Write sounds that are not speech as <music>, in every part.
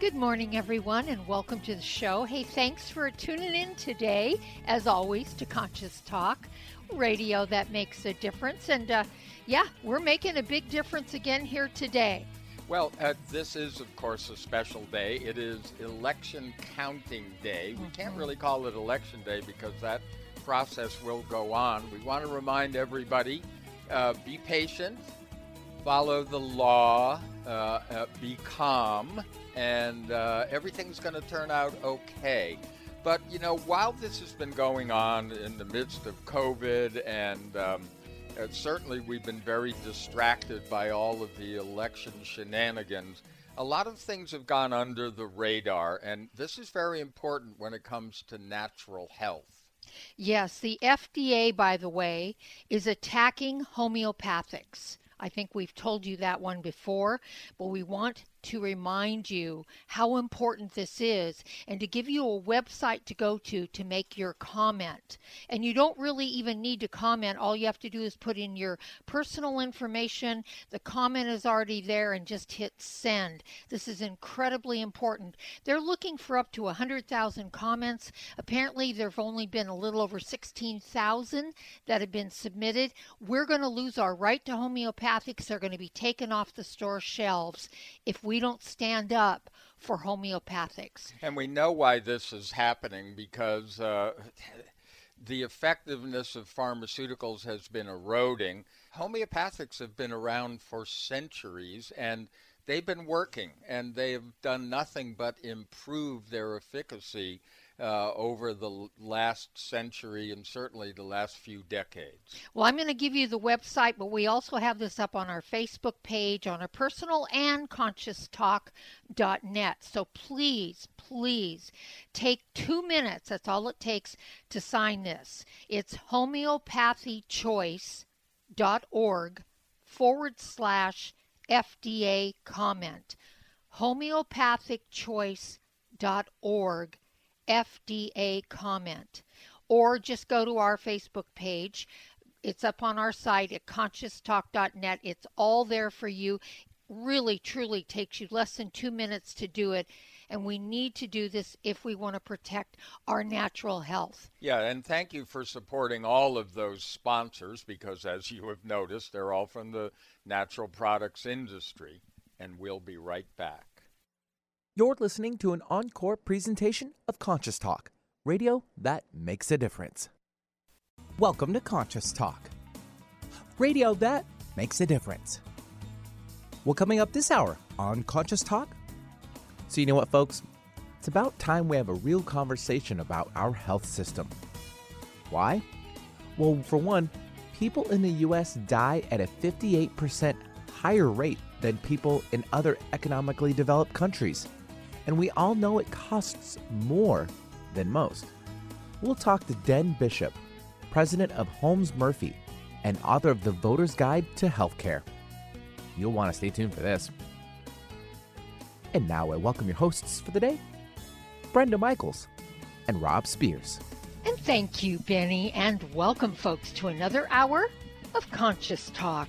Good morning, everyone, and welcome to the show. Hey, thanks for tuning in today, as always, to Conscious Talk, radio that makes a difference. And uh, yeah, we're making a big difference again here today. Well, uh, this is, of course, a special day. It is election counting day. We can't really call it election day because that process will go on. We want to remind everybody uh, be patient, follow the law, uh, uh, be calm, and uh, everything's going to turn out okay. But, you know, while this has been going on in the midst of COVID, and um, uh, certainly we've been very distracted by all of the election shenanigans, a lot of things have gone under the radar, and this is very important when it comes to natural health. Yes, the FDA, by the way, is attacking homeopathics. I think we've told you that one before, but we want to remind you how important this is and to give you a website to go to to make your comment. And you don't really even need to comment. All you have to do is put in your personal information. The comment is already there and just hit send. This is incredibly important. They're looking for up to 100,000 comments. Apparently, there have only been a little over 16,000 that have been submitted. We're going to lose our right to homeopathics. They're going to be taken off the store shelves if we we don't stand up for homeopathics. And we know why this is happening because uh, the effectiveness of pharmaceuticals has been eroding. Homeopathics have been around for centuries and they've been working and they have done nothing but improve their efficacy uh, over the last century and certainly the last few decades. Well, I'm going to give you the website, but we also have this up on our Facebook page, on our personal and conscious conscioustalk.net. So please, please take two minutes. That's all it takes to sign this. It's homeopathychoice.org forward slash FDA comment. Homeopathicchoice.org FDA comment. Or just go to our Facebook page. It's up on our site at conscioustalk.net. It's all there for you. Really, truly takes you less than two minutes to do it. And we need to do this if we want to protect our natural health. Yeah, and thank you for supporting all of those sponsors because, as you have noticed, they're all from the natural products industry. And we'll be right back. You're listening to an encore presentation of Conscious Talk, radio that makes a difference. Welcome to Conscious Talk, radio that makes a difference. Well, coming up this hour on Conscious Talk. So, you know what, folks? It's about time we have a real conversation about our health system. Why? Well, for one, people in the US die at a 58% higher rate than people in other economically developed countries and we all know it costs more than most. We'll talk to Den Bishop, president of Holmes Murphy and author of The Voter's Guide to Healthcare. You'll want to stay tuned for this. And now I welcome your hosts for the day, Brenda Michaels and Rob Spears. And thank you, Benny, and welcome, folks, to another hour of Conscious Talk,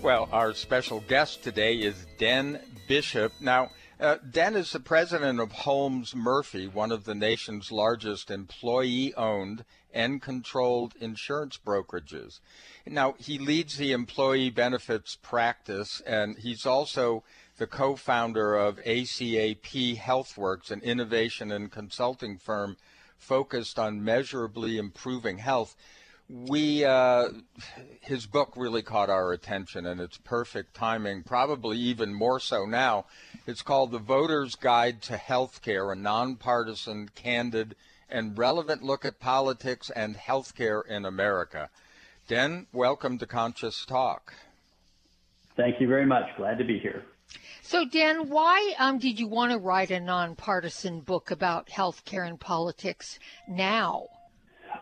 Well, our special guest today is Den Bishop. Now, uh, Den is the president of Holmes Murphy, one of the nation's largest employee owned and controlled insurance brokerages. Now, he leads the employee benefits practice, and he's also the co founder of ACAP HealthWorks, an innovation and consulting firm focused on measurably improving health. We uh, his book really caught our attention, and it's perfect timing. Probably even more so now. It's called "The Voter's Guide to Healthcare: A Nonpartisan, Candid, and Relevant Look at Politics and Healthcare in America." Den, welcome to Conscious Talk. Thank you very much. Glad to be here. So, Dan, why um, did you want to write a nonpartisan book about healthcare and politics now?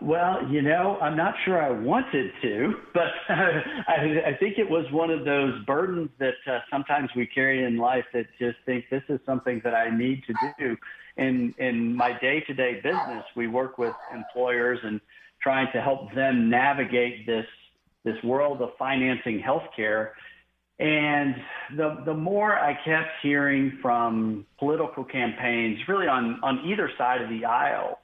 Well, you know, I'm not sure I wanted to, <laughs> but I, I think it was one of those burdens that uh, sometimes we carry in life that just think this is something that I need to do. In in my day-to-day business, we work with employers and trying to help them navigate this this world of financing healthcare. And the the more I kept hearing from political campaigns, really on on either side of the aisle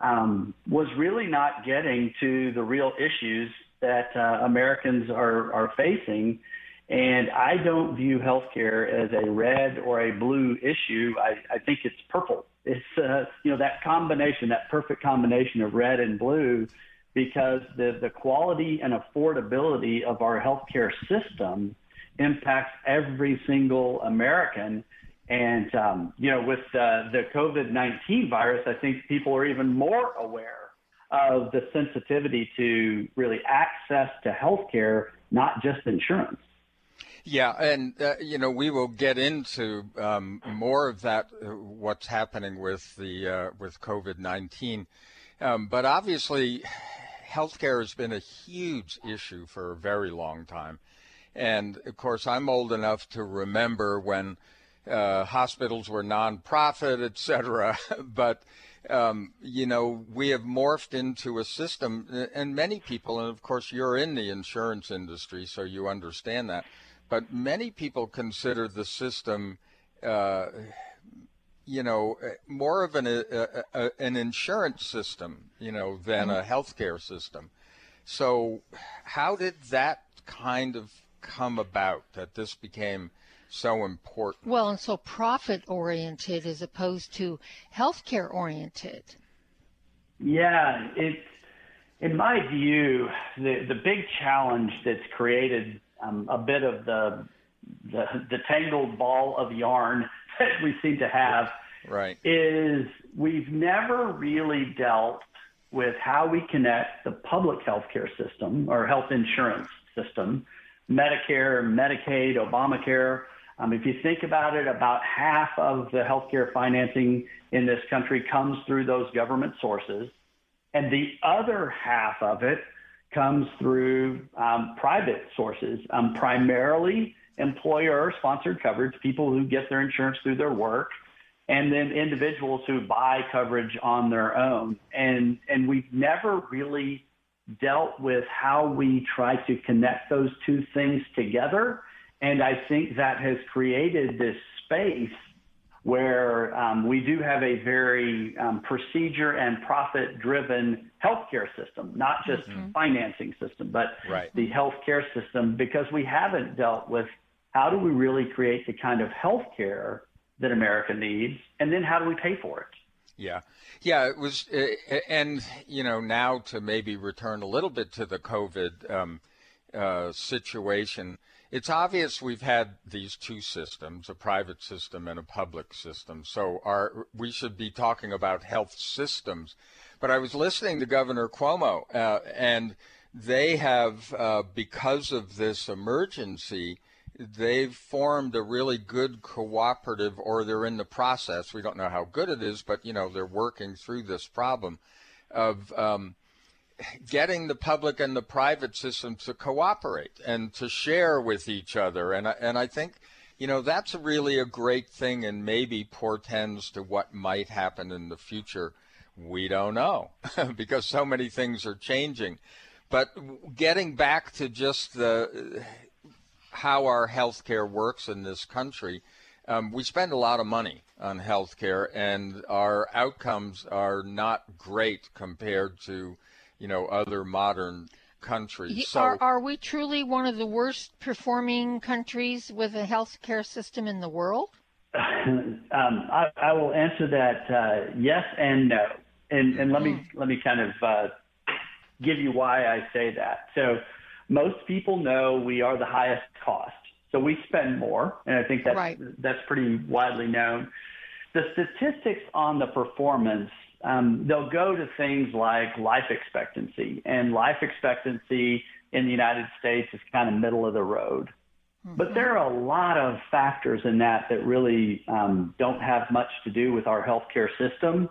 um, was really not getting to the real issues that uh, Americans are, are facing. And I don't view healthcare as a red or a blue issue. I, I think it's purple. It's uh, you know that combination, that perfect combination of red and blue, because the the quality and affordability of our healthcare system impacts every single American. And, um, you know, with uh, the COVID 19 virus, I think people are even more aware of the sensitivity to really access to healthcare, not just insurance. Yeah, and uh, you know we will get into um, more of that. Uh, what's happening with the uh, with COVID nineteen, um, but obviously, healthcare has been a huge issue for a very long time, and of course I'm old enough to remember when uh, hospitals were nonprofit, et cetera. <laughs> but, um, you know, we have morphed into a system, and many people, and of course, you're in the insurance industry, so you understand that. But many people consider the system, uh, you know, more of an a, a, an insurance system, you know, than a mm-hmm. healthcare system. So, how did that kind of come about that this became so important. Well, and so profit oriented as opposed to healthcare oriented. Yeah, it's in my view the the big challenge that's created um, a bit of the, the the tangled ball of yarn <laughs> that we seem to have. Right. Is we've never really dealt with how we connect the public healthcare system or health insurance system, Medicare, Medicaid, Obamacare, um, if you think about it, about half of the healthcare financing in this country comes through those government sources, and the other half of it comes through um, private sources, um, primarily employer sponsored coverage, people who get their insurance through their work, and then individuals who buy coverage on their own. And, and we've never really dealt with how we try to connect those two things together and I think that has created this space where um, we do have a very um, procedure and profit driven healthcare system, not just mm-hmm. financing system, but right. the healthcare system, because we haven't dealt with how do we really create the kind of healthcare that America needs, and then how do we pay for it? Yeah. Yeah, it was, uh, and, you know, now to maybe return a little bit to the COVID um, uh, situation it's obvious we've had these two systems, a private system and a public system. So our, we should be talking about health systems. But I was listening to Governor Cuomo, uh, and they have, uh, because of this emergency, they've formed a really good cooperative, or they're in the process. We don't know how good it is, but you know they're working through this problem of um, getting the public and the private system to cooperate and to share with each other. And, and I think, you know, that's really a great thing and maybe portends to what might happen in the future. We don't know <laughs> because so many things are changing. But getting back to just the how our healthcare works in this country, um, we spend a lot of money on healthcare, and our outcomes are not great compared to you know other modern countries. So, are, are we truly one of the worst performing countries with a health care system in the world? <laughs> um, I, I, will answer that uh, yes and no, and and let me let me kind of uh, give you why I say that. So most people know we are the highest cost. So we spend more, and I think that's right. that's pretty widely known. The statistics on the performance, um, they'll go to things like life expectancy, and life expectancy in the United States is kind of middle of the road. Mm-hmm. But there are a lot of factors in that that really um, don't have much to do with our healthcare system.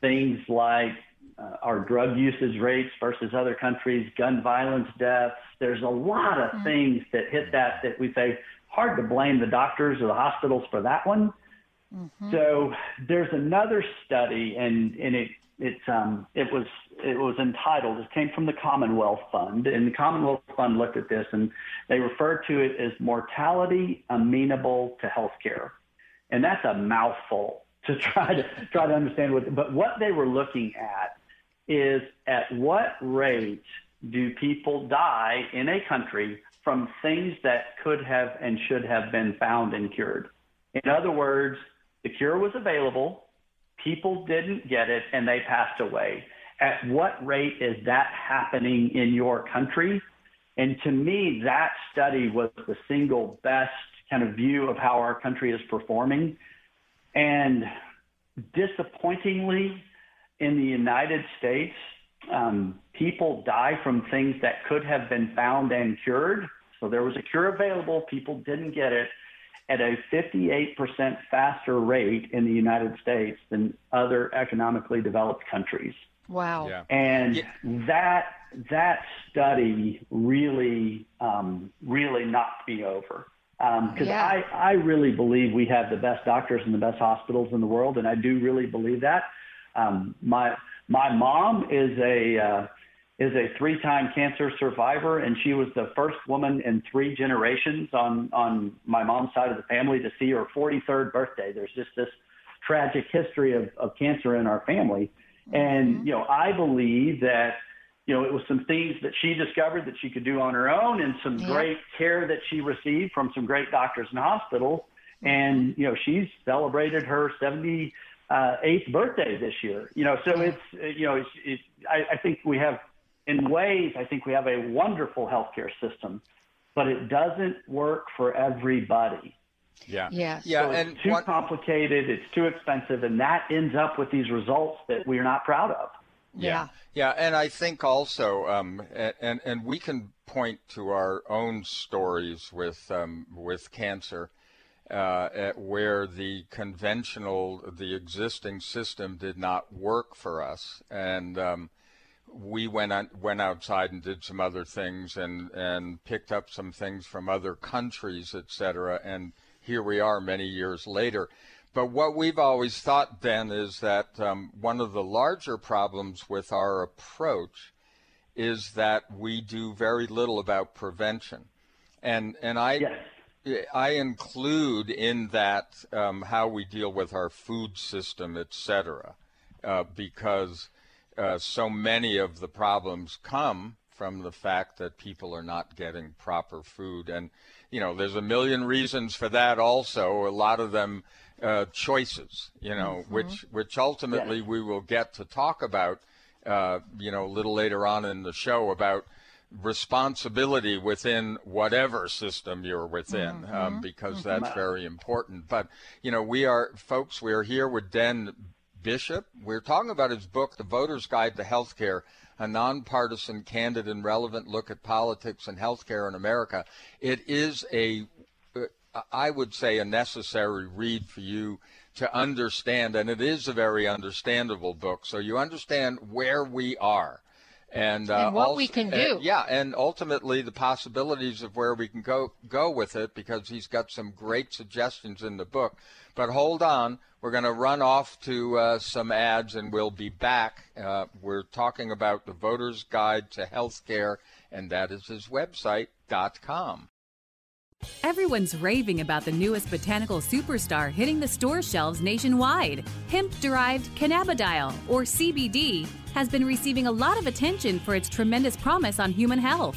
Things like uh, our drug usage rates versus other countries, gun violence deaths. There's a lot of mm-hmm. things that hit that that we say hard to blame the doctors or the hospitals for that one. Mm-hmm. So there's another study, and and it it's um it was it was entitled. It came from the Commonwealth Fund, and the Commonwealth Fund looked at this, and they referred to it as mortality amenable to healthcare, and that's a mouthful to try to try to understand what. But what they were looking at is at what rate do people die in a country from things that could have and should have been found and cured. In other words, the cure was available, people didn't get it, and they passed away. At what rate is that happening in your country? And to me, that study was the single best kind of view of how our country is performing. And disappointingly, in the United States, um, people die from things that could have been found and cured. So there was a cure available, people didn't get it at a 58% faster rate in the United States than other economically developed countries. Wow. Yeah. And yeah. that that study really um, really knocked me over because um, yeah. I I really believe we have the best doctors and the best hospitals in the world, and I do really believe that. Um, my my mom is a uh, is a three-time cancer survivor, and she was the first woman in three generations on on my mom's side of the family to see her 43rd birthday. There's just this tragic history of, of cancer in our family, and mm-hmm. you know I believe that you know it was some things that she discovered that she could do on her own, and some yeah. great care that she received from some great doctors and hospitals. Mm-hmm. And you know she's celebrated her 70 uh, eighth birthday this year. You know, so it's you know, it's, it's I, I think we have, in ways, I think we have a wonderful healthcare system, but it doesn't work for everybody. Yeah. Yeah. Yeah. And it's too what, complicated. It's too expensive, and that ends up with these results that we're not proud of. Yeah. Yeah. And I think also, um, and and we can point to our own stories with um, with cancer uh, where the conventional, the existing system did not work for us, and um, we went on, went outside and did some other things and and picked up some things from other countries, et cetera, and here we are many years later. But what we've always thought then is that um, one of the larger problems with our approach is that we do very little about prevention. And and I yes. I include in that um, how we deal with our food system, et cetera, uh, because uh, so many of the problems come from the fact that people are not getting proper food. And, you know, there's a million reasons for that also, a lot of them uh, choices, you know, mm-hmm. which, which ultimately we will get to talk about, uh, you know, a little later on in the show about responsibility within whatever system you're within, um, mm-hmm. um, because mm-hmm. that's very important. But, you know, we are, folks, we are here with Den Bishop. We're talking about his book, The Voter's Guide to Healthcare, a nonpartisan, candid, and relevant look at politics and healthcare in America. It is a, uh, would say, a necessary read for you to understand, and it is a very understandable book. So you understand where we are and, uh, and what also, we can do. Uh, yeah, and ultimately the possibilities of where we can go go with it because he's got some great suggestions in the book. But hold on, we're going to run off to uh, some ads and we'll be back. Uh, we're talking about the Voter's Guide to Healthcare, and that is his website dot com. Everyone's raving about the newest botanical superstar hitting the store shelves nationwide. Hemp derived cannabidiol, or CBD, has been receiving a lot of attention for its tremendous promise on human health.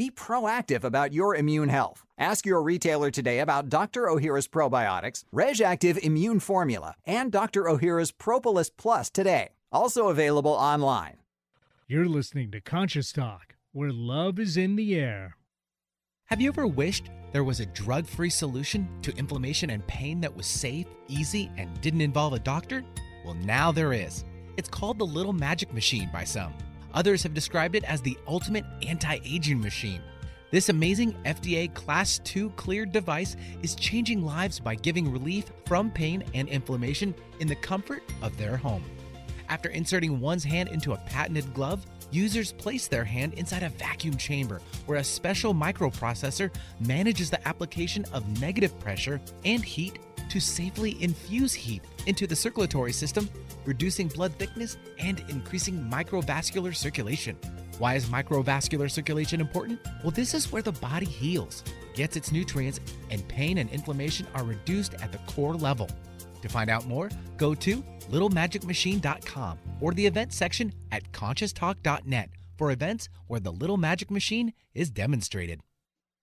Be proactive about your immune health. Ask your retailer today about Dr. Ohhira's probiotics, RegActive Immune Formula, and Dr. Ohhira's Propolis Plus today. Also available online. You're listening to Conscious Talk, where love is in the air. Have you ever wished there was a drug free solution to inflammation and pain that was safe, easy, and didn't involve a doctor? Well, now there is. It's called the Little Magic Machine by some. Others have described it as the ultimate anti aging machine. This amazing FDA Class 2 cleared device is changing lives by giving relief from pain and inflammation in the comfort of their home. After inserting one's hand into a patented glove, users place their hand inside a vacuum chamber where a special microprocessor manages the application of negative pressure and heat to safely infuse heat into the circulatory system, reducing blood thickness and increasing microvascular circulation. Why is microvascular circulation important? Well, this is where the body heals, gets its nutrients, and pain and inflammation are reduced at the core level. To find out more, go to littlemagicmachine.com or the events section at conscioustalk.net for events where the Little Magic Machine is demonstrated.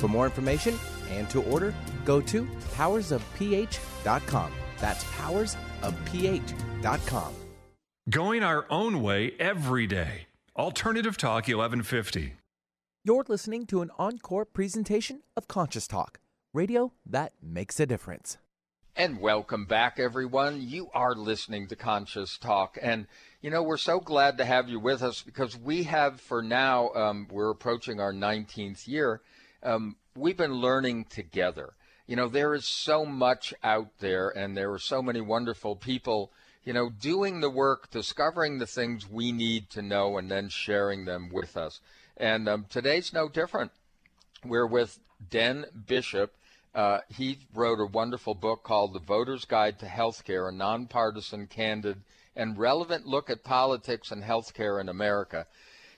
For more information and to order, go to powersofph.com. That's powersofph.com. Going our own way every day. Alternative Talk 1150. You're listening to an encore presentation of Conscious Talk, radio that makes a difference. And welcome back, everyone. You are listening to Conscious Talk. And, you know, we're so glad to have you with us because we have, for now, um, we're approaching our 19th year. Um, we've been learning together. You know, there is so much out there, and there are so many wonderful people, you know, doing the work, discovering the things we need to know, and then sharing them with us. And um, today's no different. We're with Den Bishop. Uh, he wrote a wonderful book called The Voter's Guide to Healthcare, a nonpartisan, candid, and relevant look at politics and healthcare in America.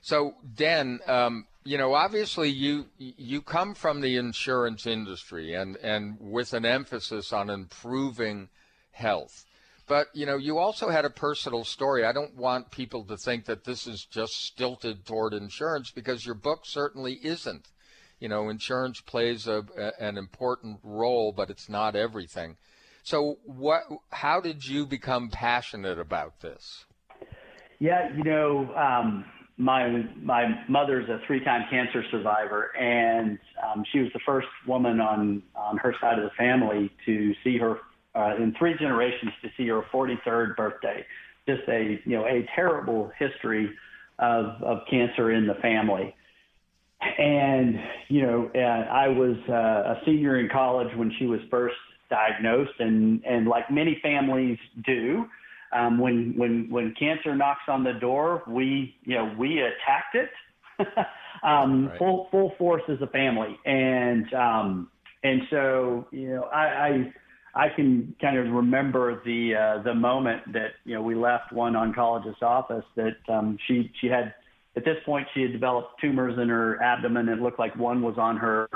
So, Den, um, you know, obviously you you come from the insurance industry and and with an emphasis on improving health. But, you know, you also had a personal story. I don't want people to think that this is just stilted toward insurance because your book certainly isn't. You know, insurance plays a, a, an important role, but it's not everything. So, what? How did you become passionate about this? Yeah, you know, um, my my mother's a three-time cancer survivor, and um, she was the first woman on on her side of the family to see her uh, in three generations to see her 43rd birthday. Just a you know a terrible history of of cancer in the family. And you know, uh, I was uh, a senior in college when she was first diagnosed, and and like many families do, um, when when when cancer knocks on the door, we you know we attacked it <laughs> um, right. full full force as a family, and um, and so you know I. I I can kind of remember the uh, the moment that you know we left one oncologist's office that um, she she had at this point she had developed tumors in her abdomen. It looked like one was on her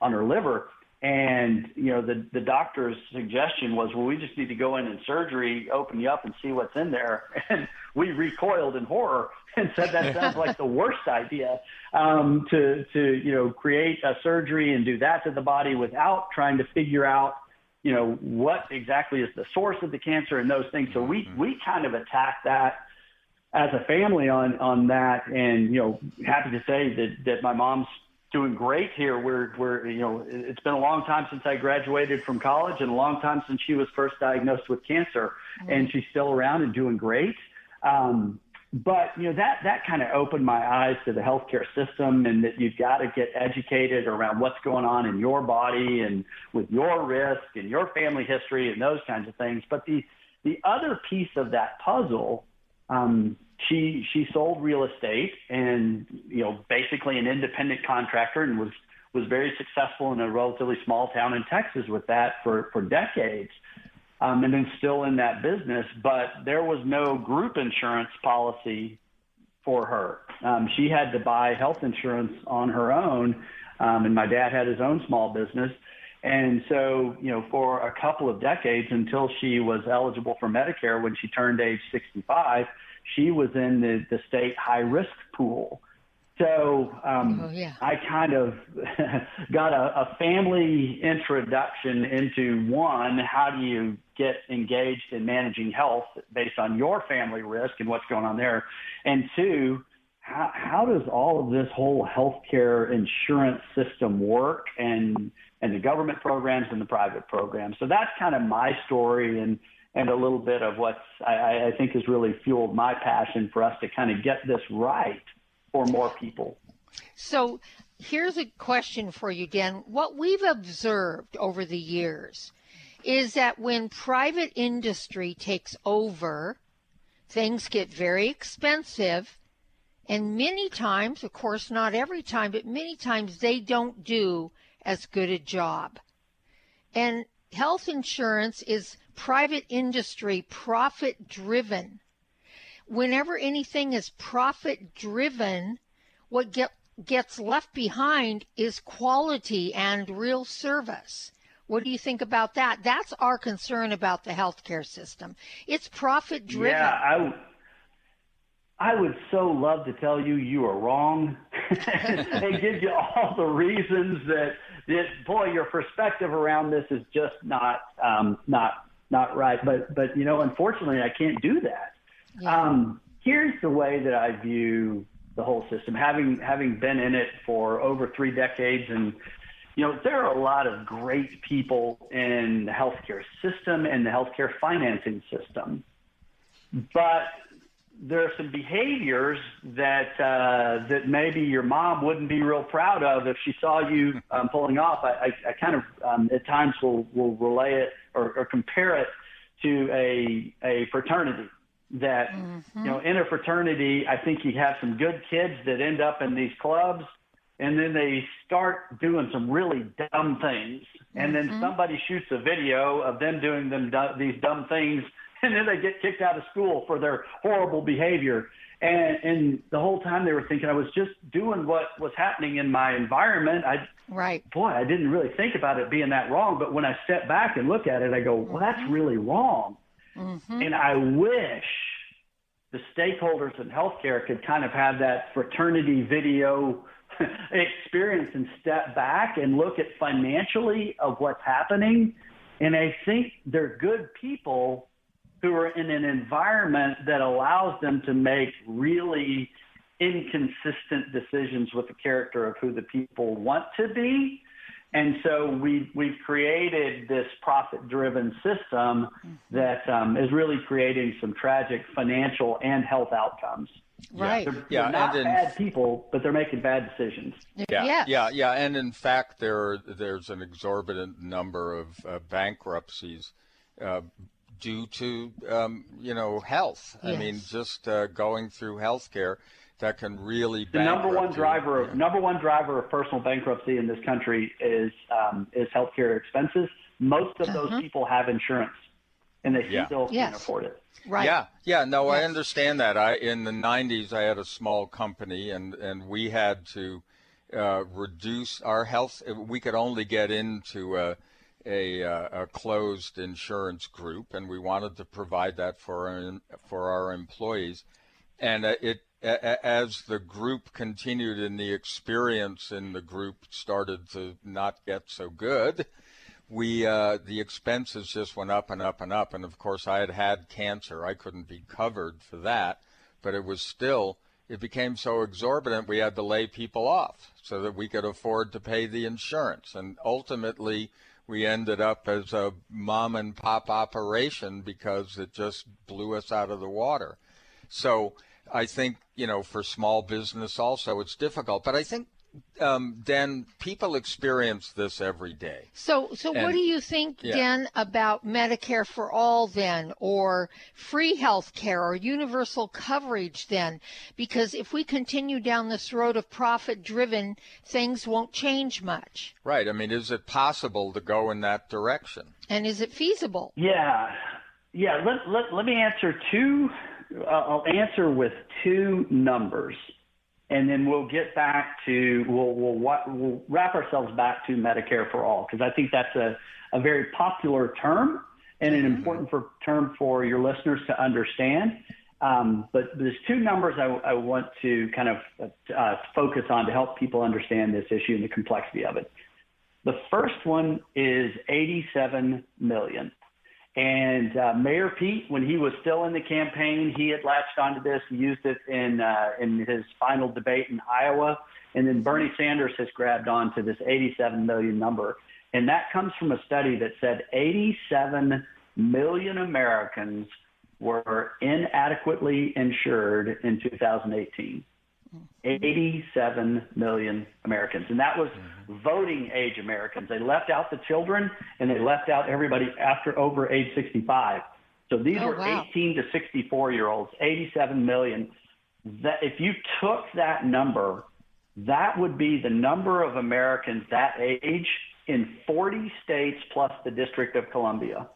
on her liver, and you know, the the doctor's suggestion was, well, we just need to go in and surgery, open you up, and see what's in there. <laughs> And we recoiled in horror and said that sounds like the worst idea um, to to you know create a surgery and do that to the body without trying to figure out you know what exactly is the source of the cancer and those things. So we mm-hmm. we kind of attacked that as a family on on that, and you know, happy to say that that my mom's doing great here. We're, we're, you know, it's been a long time since I graduated from college and a long time since she was first diagnosed with cancer, mm-hmm. and she's still around and doing great. Um, but you know that that kind of opened my eyes to the healthcare system and that you've got to get educated around what's going on in your body and with your risk and your family history and those kinds of things. But the the other piece of that puzzle um, she she sold real estate and you know basically an independent contractor and was was very successful in a relatively small town in Texas with that for for decades. Um, and then still in that business, but there was no group insurance policy for her. Um, she had to buy health insurance on her own, um, and my dad had his own small business. And so, you know, for a couple of decades until she was eligible for Medicare when she turned age 65, she was in the, the state high risk pool. So um, oh, yeah. I kind of <laughs> got a, a family introduction into one, how do you get engaged in managing health based on your family risk and what's going on there? And two, how, how does all of this whole healthcare insurance system work and and the government programs and the private programs? So that's kind of my story and and a little bit of what I, I think has really fueled my passion for us to kind of get this right for more people. So here's a question for you, Dan. What we've observed over the years is that when private industry takes over, things get very expensive. And many times, of course, not every time, but many times they don't do as good a job. And health insurance is private industry, profit driven. Whenever anything is profit driven, what get, gets left behind is quality and real service. What do you think about that? That's our concern about the healthcare system. It's profit driven. Yeah, I, I would so love to tell you you are wrong <laughs> and give you all the reasons that, that boy, your perspective around this is just not um, not not right. But but you know, unfortunately, I can't do that. Yeah. Um, here's the way that I view the whole system, having having been in it for over three decades, and you know, there are a lot of great people in the healthcare system and the healthcare financing system, but there are some behaviors that uh, that maybe your mom wouldn't be real proud of if she saw you um, pulling off. I, I, I kind of um, at times will will relay it or, or compare it to a a fraternity. That mm-hmm. you know, in a fraternity, I think you have some good kids that end up in these clubs, and then they start doing some really dumb things, and mm-hmm. then somebody shoots a video of them doing them these dumb things and then they get kicked out of school for their horrible behavior. And, and the whole time they were thinking I was just doing what was happening in my environment. I, right. Boy, I didn't really think about it being that wrong. But when I step back and look at it, I go, well, that's mm-hmm. really wrong. Mm-hmm. And I wish the stakeholders in healthcare could kind of have that fraternity video <laughs> experience and step back and look at financially of what's happening And I think they're good people who are in an environment that allows them to make really inconsistent decisions with the character of who the people want to be. And so we, we've created this profit driven system that um, is really creating some tragic financial and health outcomes. Right. They're, Yeah, they're not and in- bad people, but they're making bad decisions. Yeah, Yes. yeah, yeah, and in fact, there there's an exorbitant number of uh, bankruptcies uh, due to um, you know health. I mean, just uh, going through healthcare that can really The number one bankrupt you. driver of Yeah. number one driver of personal bankruptcy in this country is um, is healthcare expenses. Most of those people have insurance, and they Yeah. still Uh-huh. Yes. can't afford it. Right. Yeah, yeah, no, I understand that. I in the '90s, I had a small company, and and we had to uh, reduce our health. We could only get into a, a uh, a closed insurance group, and we wanted to provide that for our, for our employees. And uh, it as the group continued, and the experience in the group started to not get so good we uh, the expenses just went up and up and up. And of course i had had cancer. I couldn't be covered for that. But it was still it became so exorbitant we had to lay people off so that we could afford to pay the insurance. And ultimately we ended up as a mom and pop operation because it just blew us out of the water. So i think you know for small business also it's difficult. But i think um, Dan, people experience this every day. So, so what do you think, yeah. Dan, about Medicare for all then, or free health care, or universal coverage then? Because if we continue down this road of profit driven, things won't change much. Right. I mean, is it possible to go in that direction? And is it feasible? Yeah, yeah. Let let, let me answer two. Uh, I'll answer with two numbers, and then we'll get back to we'll we'll, we'll wrap ourselves back to Medicare for all because I think that's a a very popular term and an important for, term for your listeners to understand. Um, but there's two numbers I, I want to kind of uh, focus on to help people understand this issue and the complexity of it. The first one is 87 million. And uh, Mayor Pete, when he was still in the campaign, he had latched onto this. He used it in uh, in his final debate in Iowa, and then Bernie Sanders has grabbed onto this 87 million number, and that comes from a study that said 87 million Americans were inadequately insured in 2018. 87 million Americans. And that was mm-hmm. voting age Americans. They left out the children and they left out everybody after over age 65. So these Oh, were wow. 18 to 64 year olds, 87 million. That if you took that number, that would be the number of Americans that age in 40 states plus the District of Columbia.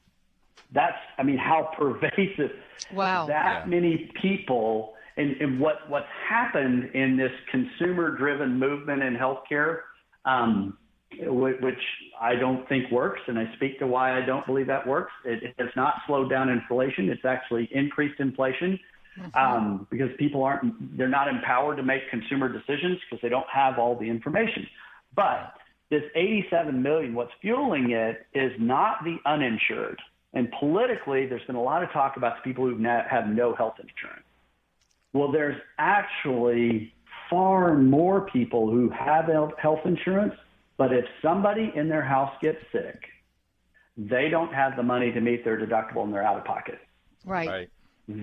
That's, I mean, how <laughs> pervasive Wow. that Yeah. many people and, and what what's happened in this consumer driven movement in healthcare um, which I don't think works and I speak to why I don't believe that works it, it has not slowed down inflation it's actually increased inflation um, because people aren't they're not empowered to make consumer decisions because they don't have all the information. But this 87 million what's fueling it is not the uninsured. And politically there's been a lot of talk about the people who have no health insurance well, there's actually far more people who have health- health insurance, but if somebody in their house gets sick, they don't have the money to meet their deductible and they're out of pocket. Right. Right.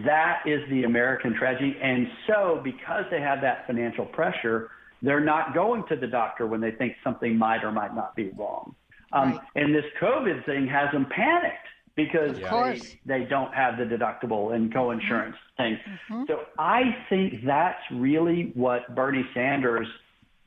That is the American tragedy. And so, because they have that financial pressure, they're not going to the doctor when they think something might or might not be wrong. Um, Right. And this COVID thing has them panicked because course. they, they don't have the deductible and co-insurance mm-hmm. thing. Mm-hmm. So I think that's really what Bernie Sanders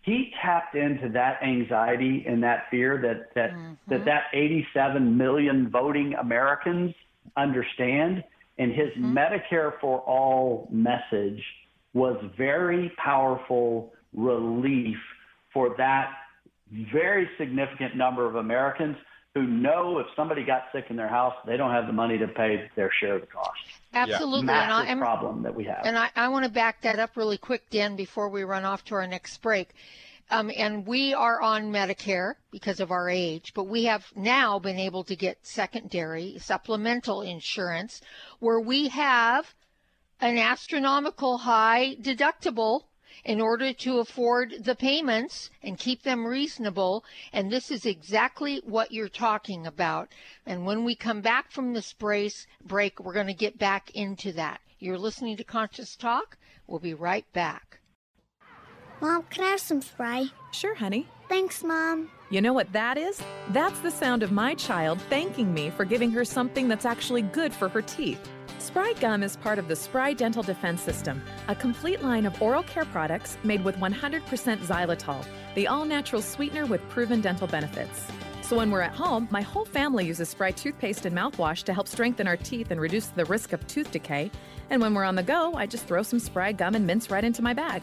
he tapped into that anxiety and that fear that that that, mm-hmm. that 87 million voting Americans understand. And his Medicare for all message was very powerful relief for that very significant number of Americans who know if somebody got sick in their house, they don't have the money to pay their share of the cost. Absolutely. And, I, Massive and, problem that we have. and I, I want to back that up really quick, Dan, before we run off to our next break. um, and we are on Medicare because of our age, but we have now been able to get secondary supplemental insurance where we have an astronomical high deductible in order to afford the payments and keep them reasonable. And this is exactly what you're talking about. And when we come back from this brace break, we're going to get back into that. You're listening to Conscious Talk. We'll be right back. Mom, can I have some spray? Sure, honey. Thanks, Mom. You know what that is? That's the sound of my child thanking me for giving her something that's actually good for her teeth. Spry Gum is part of the Spry Dental Defense System, a complete line of oral care products made with 100% xylitol, the all natural sweetener with proven dental benefits. So when we're at home, my whole family uses Spry toothpaste and mouthwash to help strengthen our teeth and reduce the risk of tooth decay. And when we're on the go, I just throw some Spry gum and mints right into my bag.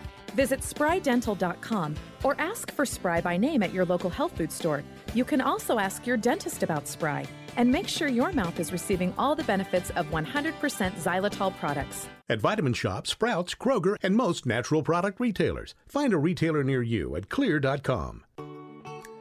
Visit sprydental.com or ask for Spry by name at your local health food store. You can also ask your dentist about Spry and make sure your mouth is receiving all the benefits of 100% xylitol products. At Vitamin Shoppe, Sprouts, Kroger, and most natural product retailers. Find a retailer near you at xlear.com.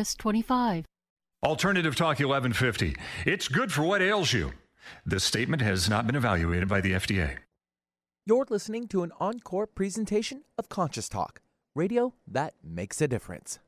twist Twist 25. Alternative Talk 1150. It's good for what ails you. This statement has not been evaluated by the FDA. You're listening to an encore presentation of Conscious Talk, radio that makes a difference.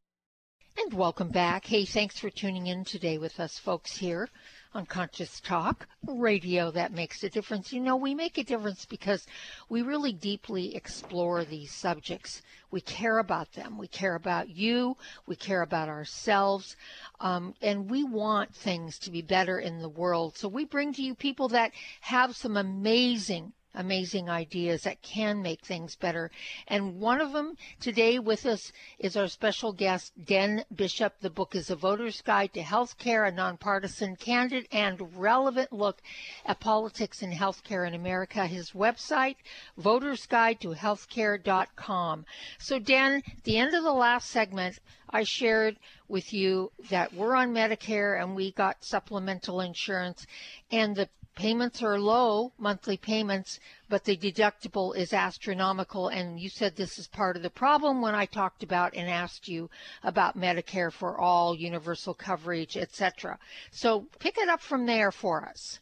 And welcome back. Hey, thanks for tuning in today with us folks here on Conscious Talk, radio that makes a difference. You know, we make a difference because we really deeply explore these subjects. We care about them. We care about you. We care about ourselves. Um, and we want things to be better in the world. So we bring to you people that have some amazing amazing ideas that can make things better. And one of them today with us is our special guest, Dan Bishop. The book is A Voter's Guide to Healthcare, a nonpartisan, candid, and relevant look at politics and healthcare in America. His website, Voter's Guide to Healthcare.com. So, Dan, at the end of the last segment, I shared with you that we're on Medicare and we got supplemental insurance, and the payments are low, monthly payments, but the deductible is astronomical. And you said this is part of the problem when I talked about and asked you about Medicare for all, universal coverage, etc. So pick it up from there for us.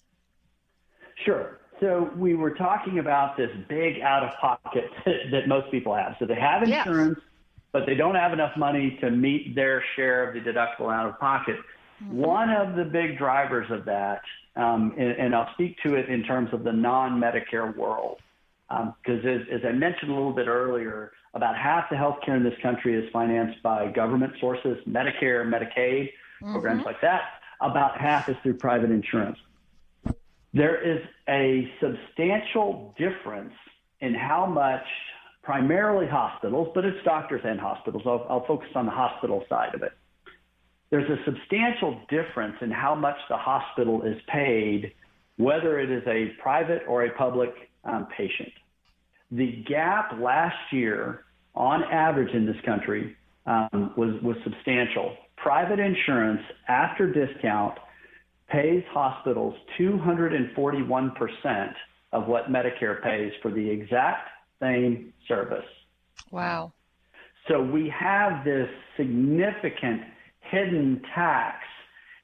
Sure. So we were talking about this big out of pocket <laughs> that most people have. So they have insurance, yes. but they don't have enough money to meet their share of the deductible out of pocket. Mm-hmm. One of the big drivers of that um, and, and, I'll speak to it in terms of the non-Medicare world. Because um, as, as, I mentioned a little bit earlier, about half the healthcare in this country is financed by government sources, Medicare, Medicaid, mm-hmm. programs like that. About half is through private insurance. There is a substantial difference in how much primarily hospitals, but it's doctors and hospitals. I'll, I'll focus on the hospital side of it there's a substantial difference in how much the hospital is paid, whether it is a private or a public um, patient. The gap last year, on average in this country, um, was, was substantial. Private insurance, after discount, pays hospitals 241% of what Medicare pays for the exact same service. Wow. So we have this significant hidden tax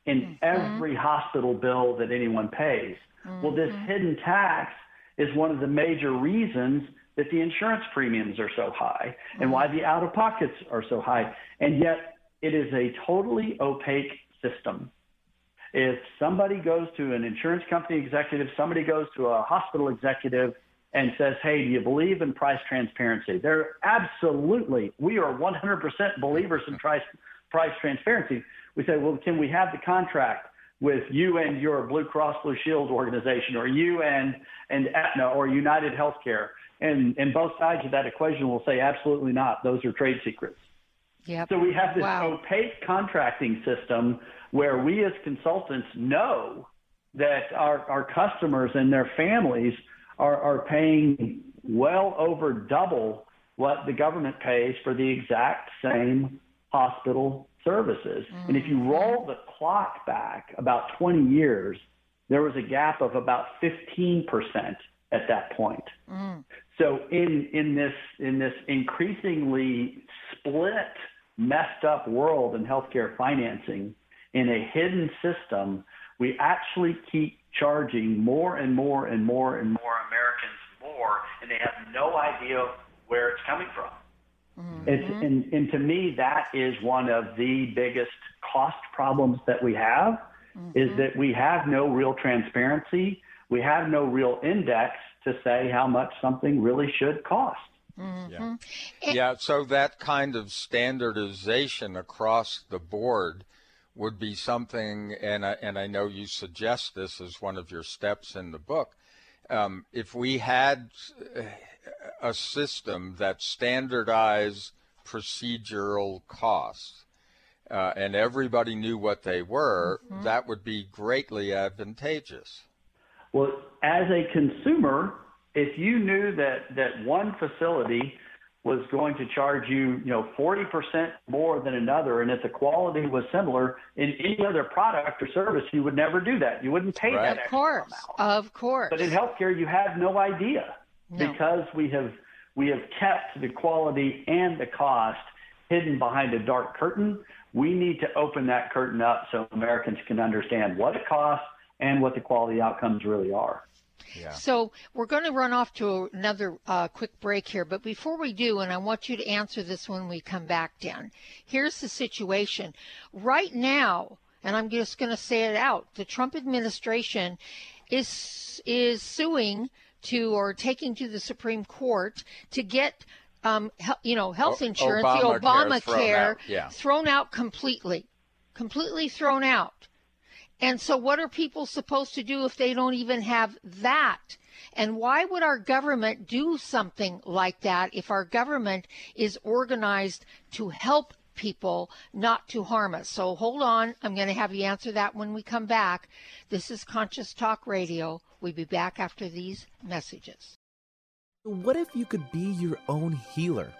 in mm-hmm. every hospital bill that anyone pays. Mm-hmm. Well, this mm-hmm. hidden tax is one of the major reasons that the insurance premiums are so high and mm-hmm. why the out of pockets are so high. And yet, it is a totally opaque system. If somebody goes to an insurance company executive, somebody goes to a hospital executive and says, Hey, do you believe in price transparency? They're absolutely, we are 100% believers in price price transparency. We say, well, can we have the contract with you and your Blue Cross Blue Shield organization, or you and and Aetna or United Healthcare? And and both sides of that equation will say, absolutely not. Those are trade secrets. Yep. So we have this wow. opaque contracting system where we as consultants know that our, our customers and their families are, are paying well over double what the government pays for the exact same hospital services. Mm-hmm. And if you roll the clock back about 20 years, there was a gap of about 15% at that point. Mm. So in in this in this increasingly split, messed up world in healthcare financing, in a hidden system, we actually keep charging more and more and more and more Americans more, and they have no idea where it's coming from. Mm-hmm. It's, and, and to me, that is one of the biggest cost problems that we have mm-hmm. is that we have no real transparency. We have no real index to say how much something really should cost. Mm-hmm. Yeah. yeah, so that kind of standardization across the board would be something, and I, and I know you suggest this as one of your steps in the book. Um, if we had a system that standardized procedural costs uh, and everybody knew what they were, mm-hmm. that would be greatly advantageous. Well, as a consumer, if you knew that, that one facility was going to charge you, you know, 40% more than another, and if the quality was similar in any other product or service, you would never do that. You wouldn't pay right. that. Of course, amount. of course. But in healthcare, you have no idea no. because we have we have kept the quality and the cost hidden behind a dark curtain. We need to open that curtain up so Americans can understand what it costs and what the quality outcomes really are. Yeah. So we're going to run off to another uh, quick break here, but before we do, and I want you to answer this when we come back, Dan. Here's the situation. Right now, and I'm just going to say it out. The Trump administration is is suing to or taking to the Supreme Court to get um, he, you know health insurance, Obama the Obamacare thrown. Yeah. thrown out completely, completely thrown out. And so, what are people supposed to do if they don't even have that? And why would our government do something like that if our government is organized to help people, not to harm us? So hold on. I'm going to have you answer that when we come back. This is Conscious Talk Radio. We'll be back after these messages. What if you could be your own healer?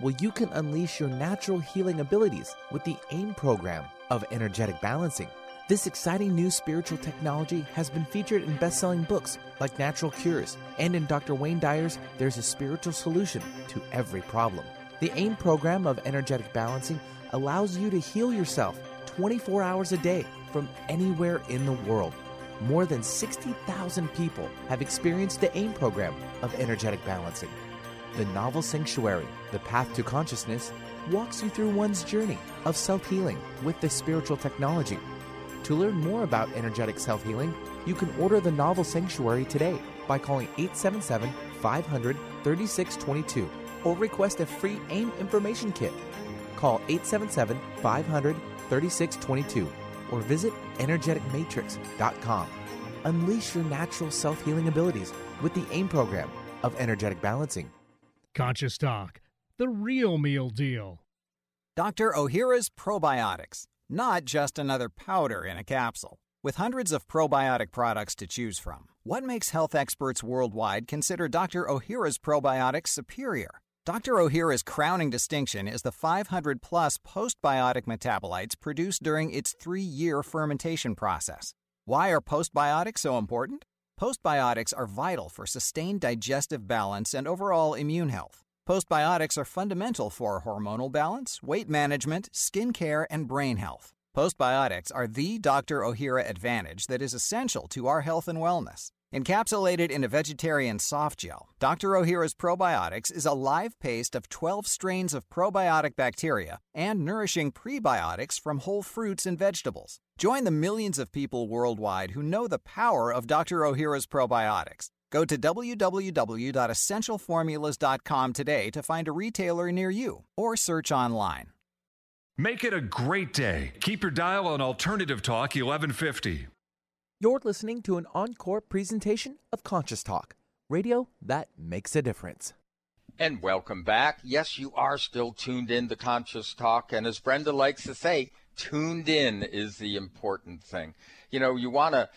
Well, you can unleash your natural healing abilities with the AIM program of energetic balancing. This exciting new spiritual technology has been featured in best selling books like Natural Cures, and in Dr. Wayne Dyer's There's a Spiritual Solution to Every Problem. The AIM program of energetic balancing allows you to heal yourself 24 hours a day from anywhere in the world. More than 60,000 people have experienced the AIM program of energetic balancing. The novel Sanctuary, The Path to Consciousness, walks you through one's journey of self healing with the spiritual technology to learn more about energetic self healing, you can order the novel Sanctuary today by calling 877 500 3622 or request a free AIM information kit. Call 877 500 3622 or visit energeticmatrix.com. Unleash your natural self healing abilities with the AIM program of energetic balancing. Conscious Talk, the real meal deal. Dr. Ohhira's Probiotics not just another powder in a capsule. With hundreds of probiotic products to choose from, what makes health experts worldwide consider Dr. Ohhira's probiotics superior? Dr. Ohhira's crowning distinction is the 500 plus postbiotic metabolites produced during its three year fermentation process. Why are postbiotics so important? Postbiotics are vital for sustained digestive balance and overall immune health. Postbiotics are fundamental for hormonal balance, weight management, skin care, and brain health. Postbiotics are the Dr. O'Hara advantage that is essential to our health and wellness. Encapsulated in a vegetarian soft gel, Dr. Ohhira's Probiotics is a live paste of 12 strains of probiotic bacteria and nourishing prebiotics from whole fruits and vegetables. Join the millions of people worldwide who know the power of Dr. Ohhira's probiotics. Go to www.essentialformulas.com today to find a retailer near you or search online. Make it a great day. Keep your dial on Alternative Talk 1150. You're listening to an encore presentation of Conscious Talk, radio that makes a difference. And welcome back. Yes, you are still tuned in to Conscious Talk. And as Brenda likes to say, tuned in is the important thing. You know, you want to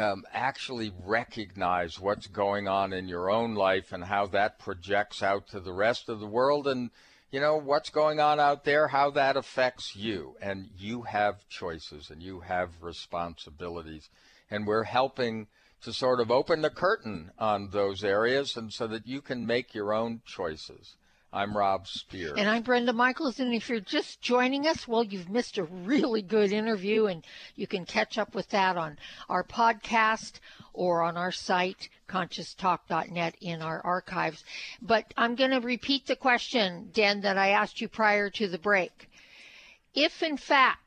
um, actually recognize what's going on in your own life and how that projects out to the rest of the world and you know what's going on out there how that affects you and you have choices and you have responsibilities and we're helping to sort of open the curtain on those areas and so that you can make your own choices I'm Rob Spear. And I'm Brenda Michaels. And if you're just joining us, well, you've missed a really good interview, and you can catch up with that on our podcast or on our site, conscioustalk.net, in our archives. But I'm going to repeat the question, Dan, that I asked you prior to the break. If, in fact,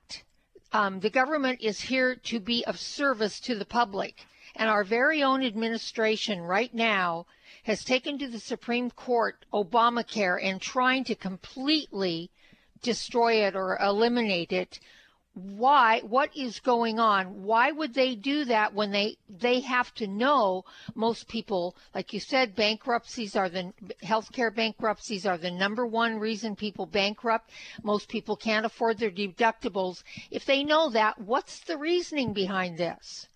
um, the government is here to be of service to the public, and our very own administration right now has taken to the Supreme Court Obamacare and trying to completely destroy it or eliminate it. Why? What is going on? Why would they do that when they they have to know most people, like you said, bankruptcies are the healthcare bankruptcies are the number one reason people bankrupt. Most people can't afford their deductibles. If they know that, what's the reasoning behind this?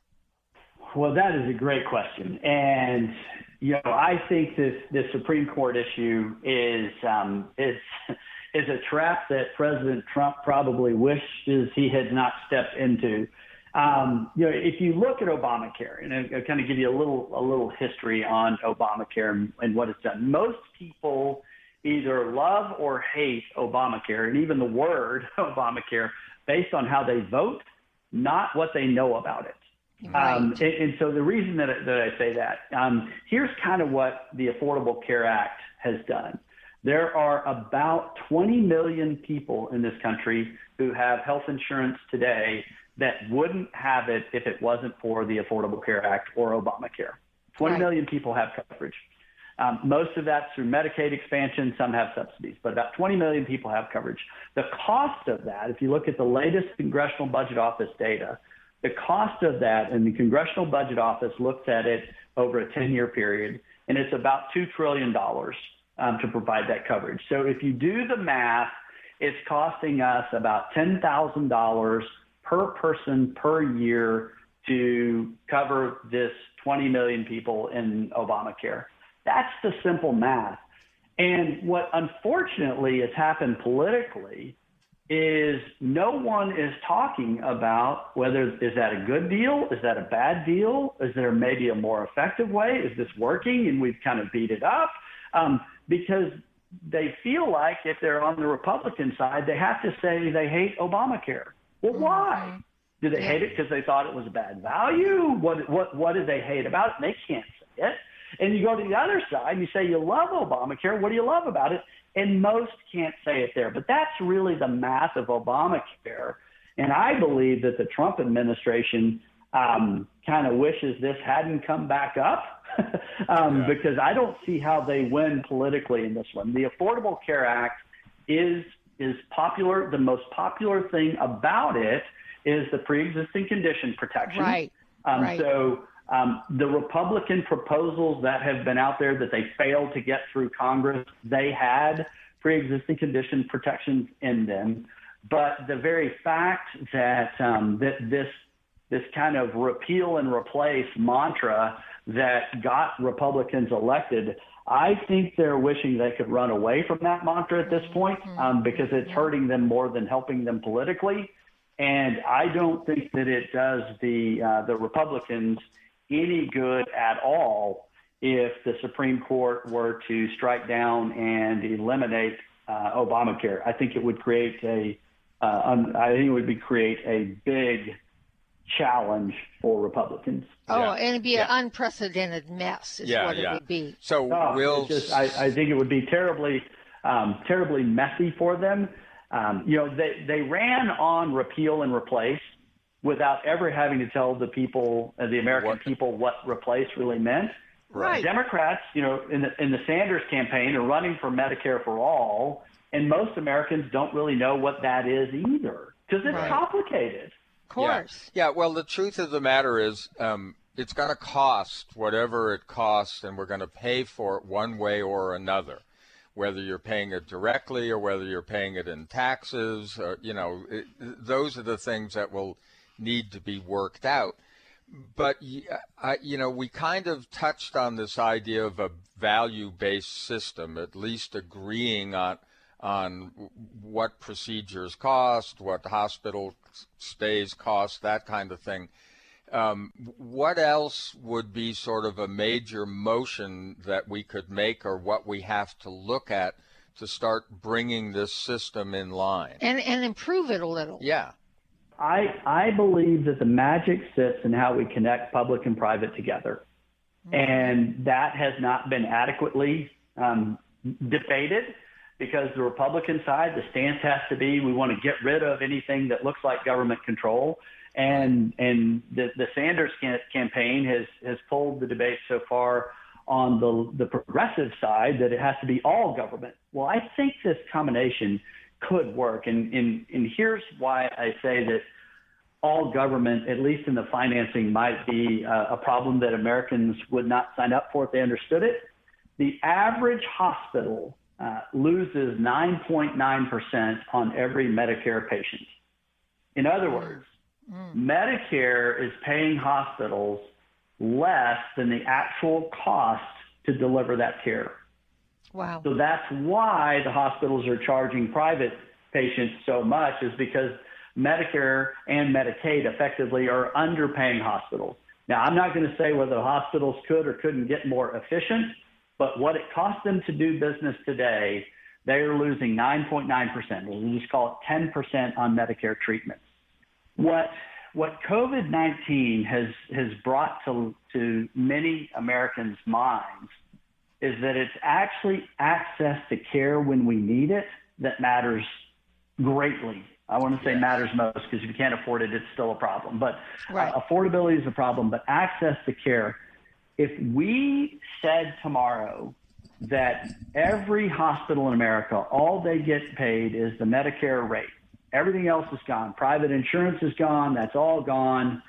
Well, that is a great question, and you know, I think this this Supreme Court issue is um, is is a trap that President Trump probably wishes he had not stepped into. Um, you know, if you look at Obamacare, and I'll kind of give you a little a little history on Obamacare and, and what it's done. Most people either love or hate Obamacare, and even the word <laughs> Obamacare, based on how they vote, not what they know about it. Right. Um, and, and, so the reason that, that I say that, um, here's kind of what the Affordable Care Act has done. There are about 20 million people in this country who have health insurance today that wouldn't have it if it wasn't for the Affordable Care Act or Obamacare. 20 Right. million people have coverage. Um, most of that's through Medicaid expansion. Some have subsidies, but about 20 million people have coverage. The cost of that, if you look at the latest Congressional Budget Office data, the cost of that, and the Congressional Budget Office looks at it over a 10 year period, and it's about $2 trillion um, to provide that coverage. So if you do the math, it's costing us about $10,000 per person per year to cover this 20 million people in Obamacare. That's the simple math. And what unfortunately has happened politically is no one is talking about whether is that a good deal, is that a bad deal, is there maybe a more effective way, is this working, and we've kind of beat it up um, because they feel like if they're on the Republican side, they have to say they hate Obamacare. Well, why? Do they hate it because they thought it was a bad value? What what what did they hate about it? And they can't say it. And you go to the other side, and you say you love Obamacare. What do you love about it? And most can't say it there. But that's really the math of Obamacare. And I believe that the Trump administration um, kind of wishes this hadn't come back up <laughs> um, Yeah. because I don't see how they win politically in this one. The Affordable Care Act is is popular. The most popular thing about it is the pre-existing condition protection. Right. Um, right. So um, the Republican proposals that have been out there that they failed to get through Congress, they had pre-existing condition protections in them. But the very fact that um, that this this kind of repeal and replace mantra that got Republicans elected, I think they're wishing they could run away from that mantra at this point um, because it's hurting them more than helping them politically. And I don't think that it does the uh, the Republicans any good at all if the Supreme Court were to strike down and eliminate uh, Obamacare. I think it would create a uh, un- I think it would be create a big challenge for Republicans. Oh, Yeah. and it'd be an unprecedented mess, is Yeah, what yeah. it would be. So Oh, we'll just, I, I think it would be terribly, um, terribly messy for them. Um, you know, they, they ran on repeal and replace without ever having to tell the people, uh, the American What- people, what replace really meant. Right. Democrats, you know, in the, in the Sanders campaign are running for Medicare for all, and most Americans don't really know what that is either because it's Right. complicated. Of course. Yeah. yeah, well, the truth of the matter is um, it's going to cost whatever it costs, and we're going to pay for it one way or another. Whether you're paying it directly or whether you're paying it in taxes, or, you know, it, those are the things that will need to be worked out. But I, you know, we kind of touched on this idea of a value-based system, at least agreeing on on what procedures cost, what hospital stays cost, that kind of thing. Um, what else would be sort of a major motion that we could make, or what we have to look at to start bringing this system in line? And and improve it a little. Yeah. I I believe that the magic sits in how we connect public and private together, and that has not been adequately um, debated because the Republican side, the stance has to be we want to get rid of anything that looks like government control, and and the the Sanders campaign has has pulled the debate so far on the the progressive side that it has to be all government. Well, I think this combination could work, and and and here's why I say that all government, at least in the financing, might be uh, a problem that Americans would not sign up for if they understood it. The average hospital uh, loses 9.9% on every Medicare patient. In other words, Medicare is paying hospitals less than the actual cost to deliver that care. Wow. So that's why the hospitals are charging private patients so much is because Medicare and Medicaid effectively are underpaying hospitals. Now, I'm not going to say whether hospitals could or couldn't get more efficient, but what it costs them to do business today, they are losing 9.9%. We'll just call it 10% on Medicare treatments. What what COVID-19 has has brought to to many Americans' minds is that it's actually access to care when we need it that matters greatly I want to say matters most because if you can't afford it, it's still a problem. But right. uh, affordability is a problem, but access to care. If we said tomorrow that every hospital in America, all they get paid is the Medicare rate, everything else is gone, private insurance is gone, that's all gone,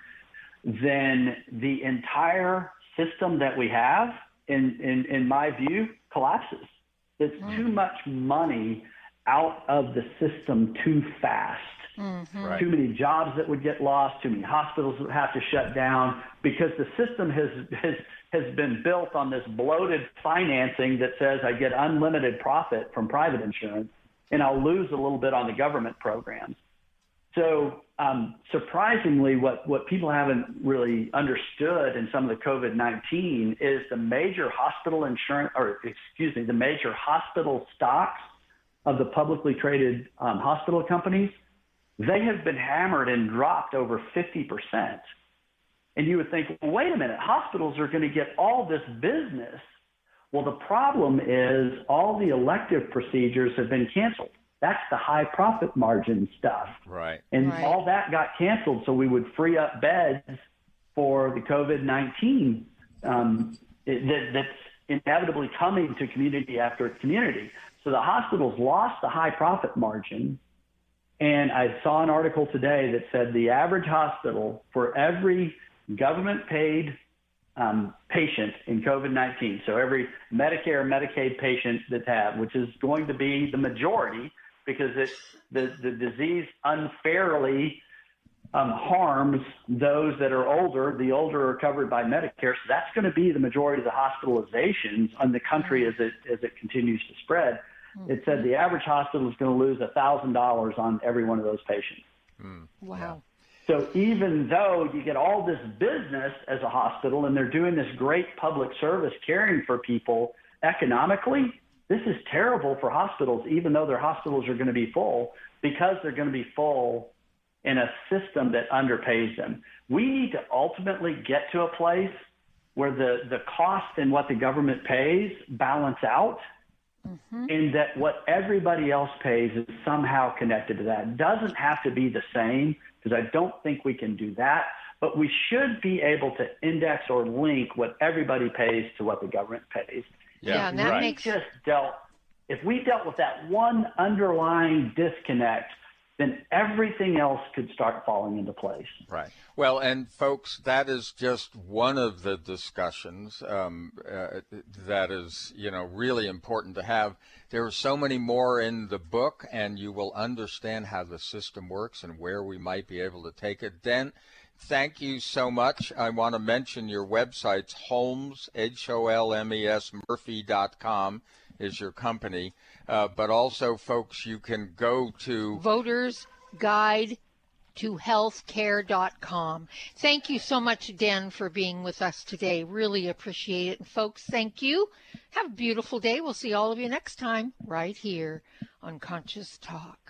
then the entire system that we have, in, in, in my view, collapses. It's mm-hmm. too much money out of the system too fast. Mm-hmm. Right. Too many jobs that would get lost, too many hospitals would have to shut down because the system has, has, has been built on this bloated financing that says I get unlimited profit from private insurance and I'll lose a little bit on the government programs. So, um, surprisingly, what, what people haven't really understood in some of the COVID 19 is the major hospital insurance, or excuse me, the major hospital stocks of the publicly traded um, hospital companies, they have been hammered and dropped over 50%. And you would think, well, wait a minute, hospitals are going to get all this business. Well, the problem is all the elective procedures have been canceled. That's the high profit margin stuff. Right. And right. all that got canceled, so we would free up beds for the COVID 19 um, that, that's inevitably coming to community after community. So the hospitals lost the high profit margin. And I saw an article today that said the average hospital for every government paid um, patient in COVID 19, so every Medicare, Medicaid patient that's had, which is going to be the majority because it, the, the disease unfairly um, harms those that are older. The older are covered by Medicare, so that's going to be the majority of the hospitalizations in the country as it as it continues to spread. It said the average hospital is going to lose thousand dollars on every one of those patients. Mm. Wow. So even though you get all this business as a hospital and they're doing this great public service caring for people economically, this is terrible for hospitals, even though their hospitals are going to be full because they're going to be full in a system that underpays them. We need to ultimately get to a place where the, the cost and what the government pays balance out mm-hmm. and that what everybody else pays is somehow connected to that. It doesn't have to be the same because I don't think we can do that, but we should be able to index or link what everybody pays to what the government pays. Yeah, yeah and that right. makes just dealt if we dealt with that one underlying disconnect then everything else could start falling into place. Right. Well, and folks, that is just one of the discussions um, uh, that is, you know, really important to have. There are so many more in the book, and you will understand how the system works and where we might be able to take it. Then, thank you so much. I want to mention your websites, Holmes, H-O-L-M-E-S, Murphy.com is your company. Uh, but also, folks, you can go to Voters Guide to healthcare.com. Thank you so much, Dan, for being with us today. Really appreciate it. And folks, thank you. Have a beautiful day. We'll see all of you next time right here on Conscious Talk.